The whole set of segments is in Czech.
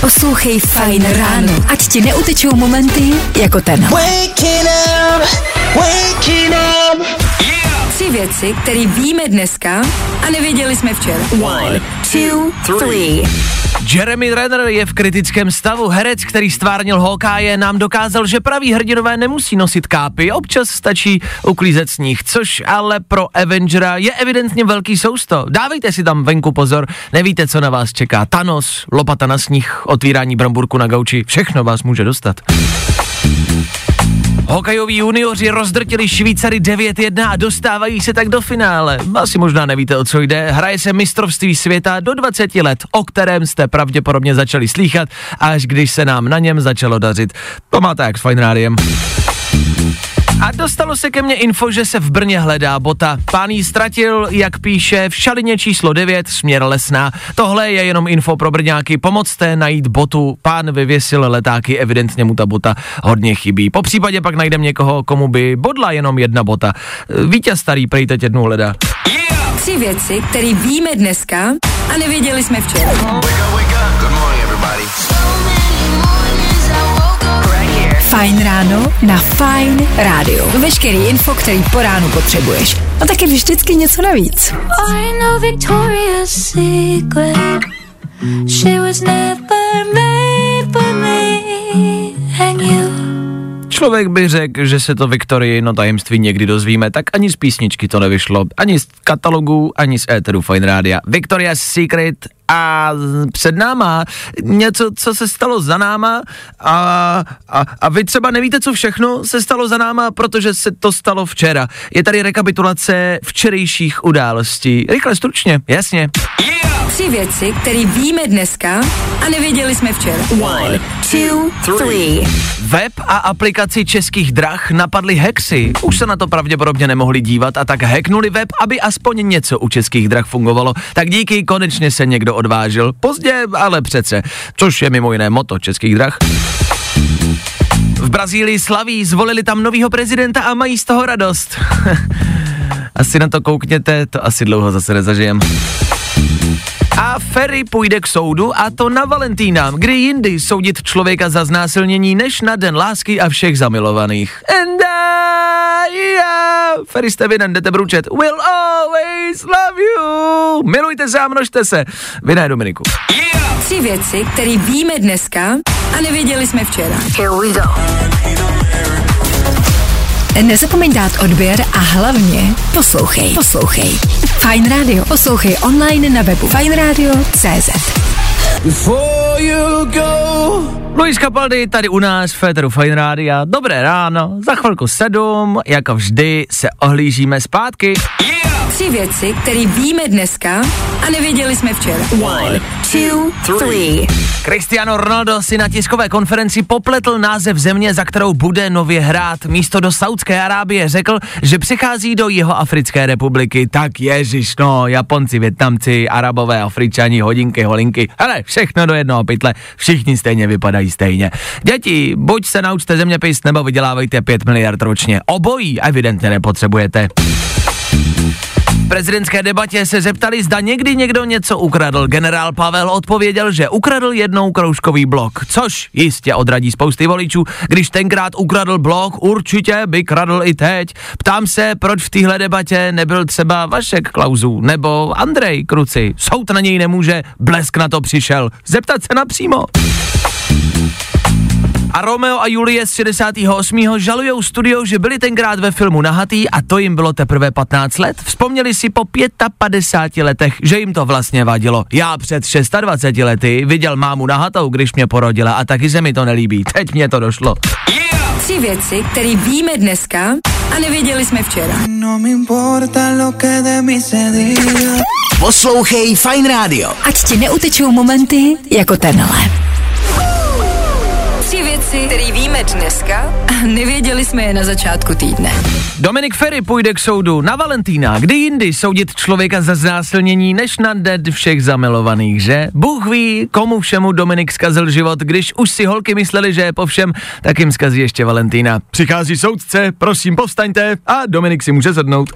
Poslouchej Fajn ráno, ať ti neutečou momenty jako ten. Tři věci, které víme dneska a nevěděli jsme včera. One, two, three. Jeremy Renner je v kritickém stavu. Herec, který stvárnil Hawkeye, nám dokázal, že praví hrdinové nemusí nosit kápy, občas stačí uklízet sníh, což ale pro Avengera je evidentně velký sousto. Dávejte si tam venku pozor, nevíte, co na vás čeká. Thanos, lopata na sníh, otvírání bramburku na gauči, všechno vás může dostat. Hokejoví junioři rozdrtili Švýcary 9-1 a dostávají se tak do finále. Asi možná nevíte, o co jde. Hraje se mistrovství světa do 20 let, o kterém jste pravděpodobně začali slýchat, až když se nám na něm začalo dařit. To máte jak s Fine Rádiem. A dostalo se ke mně info, že se v Brně hledá bota. Pán jí ztratil, jak píše, v šalině číslo 9, směr Lesná. Tohle je jenom info pro Brňáky. Pomocte najít botu. Pán vyvěsil letáky, evidentně mu ta bota hodně chybí. Po případě pak najdem někoho, komu by bodla jenom jedna bota. Vítěz starý prý teď jednou hledá. Tři věci, které víme dneska a nevěděli jsme včera. Fajn ráno na Fajn rádiu. Veškerý info, který po ránu potřebuješ. A taky vždycky něco navíc. I know Victoria's Secret. She was never made for me and you. Člověk by řekl, že se to Viktorii no tajemství někdy dozvíme, tak ani z písničky to nevyšlo, ani z katalogu, ani z éteru Fine Rádia. Victoria's Secret a před náma něco, co se stalo za náma a, a, a vy třeba nevíte, co všechno se stalo za náma, protože se to stalo včera. Je tady rekapitulace včerejších událostí. Rychle, stručně, jasně. Tři věci, které víme dneska a nevěděli jsme včera. One, two, three. Web a aplikaci českých drah napadly hexy. Už se na to pravděpodobně nemohli dívat a tak hacknuli web, aby aspoň něco u českých drah fungovalo. Tak díky, konečně se někdo odvážil. Pozdě, ale přece. Což je mimo jiné moto českých drah. V Brazílii slaví, zvolili tam novýho prezidenta a mají z toho radost. asi na to koukněte, to asi dlouho zase nezažijem. A Ferry půjde k soudu a to na Valentína, kdy jindy soudit člověka za znásilnění než na den lásky a všech zamilovaných. And I, yeah. Ferry jste vinen, jdete bručet. Will always love you. Milujte se a množte se. Vy ne, Dominiku. Tři věci, které víme dneska a nevěděli jsme včera. Here we go. Nezapomeň dát odběr a hlavně poslouchej. Poslouchej. Fine Radio. Poslouchej online na webu fineradio.cz Luis Capaldi tady u nás v Féteru Fine Rádia. Dobré ráno, za chvilku sedm, jako vždy se ohlížíme zpátky. Tři věci, které víme dneska a nevěděli jsme včera. One, two, three. Cristiano Ronaldo si na tiskové konferenci popletl název země, za kterou bude nově hrát. Místo do Saudské Arábie řekl, že přichází do jeho Africké republiky. Tak ježiš, no, Japonci, Větnamci, Arabové, Afričani, hodinky, holinky. Hele, všechno do jednoho pytle, všichni stejně vypadají stejně. Děti, buď se naučte zeměpis, nebo vydělávejte 5 miliard ročně. Obojí evidentně nepotřebujete. Prezidentské debatě se zeptali, zda někdy někdo něco ukradl. Generál Pavel odpověděl, že ukradl jednou kroužkový blok, což jistě odradí spousty voličů. Když tenkrát ukradl blok, určitě by kradl i teď. Ptám se, proč v téhle debatě nebyl třeba Vašek Klauzů nebo Andrej Kruci. Soud na něj nemůže, blesk na to přišel. Zeptat se napřímo. A Romeo a Julie z 68. žalujou studio, že byli tenkrát ve filmu nahatý a to jim bylo teprve 15 let. Vzpomněli si po 55 letech, že jim to vlastně vadilo. Já před 26 lety viděl mámu nahatou, když mě porodila a taky se mi to nelíbí. Teď mě to došlo. Tři věci, které víme dneska a nevěděli jsme včera. No me importa lo que de mí se diga. Poslouchej Fine Radio. Ať ti neutečou momenty jako tenhle. Věci, které víme dneska a nevěděli jsme je na začátku týdne. Dominik Ferry půjde k soudu na Valentína. Kdy jindy soudit člověka za znásilnění, než na den všech zamilovaných, že? Bůh ví, komu všemu Dominik zkazil život, když už si holky mysleli, že je po všem, tak jim zkazí ještě Valentína. Přichází soudce, prosím povstaňte a Dominik si může sednout.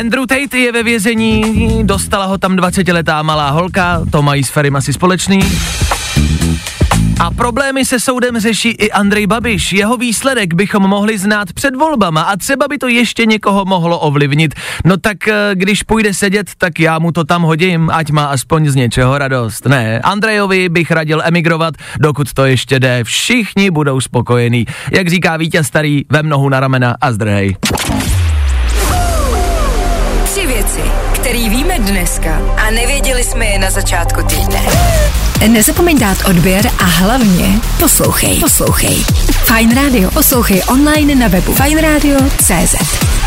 Andrew Tate je ve vězení, dostala ho tam 20-letá malá holka, to mají s Ferim asi společný. A problémy se soudem řeší i Andrej Babiš. Jeho výsledek bychom mohli znát před volbama a třeba by to ještě někoho mohlo ovlivnit. No tak eh, když půjde sedět, tak já mu to tam hodím, ať má aspoň z něčeho radost. Ne, Andrejovi bych radil emigrovat, dokud to ještě jde. Všichni budou spokojení. Jak říká vítěz starý, ve nohu na ramena a zdrhej. Které víme dneska a nevěděli jsme je na začátku týdne. Nezapomeň dát odběr a hlavně poslouchej. Poslouchej. Fine Radio. Poslouchej online na webu fajnradio.cz.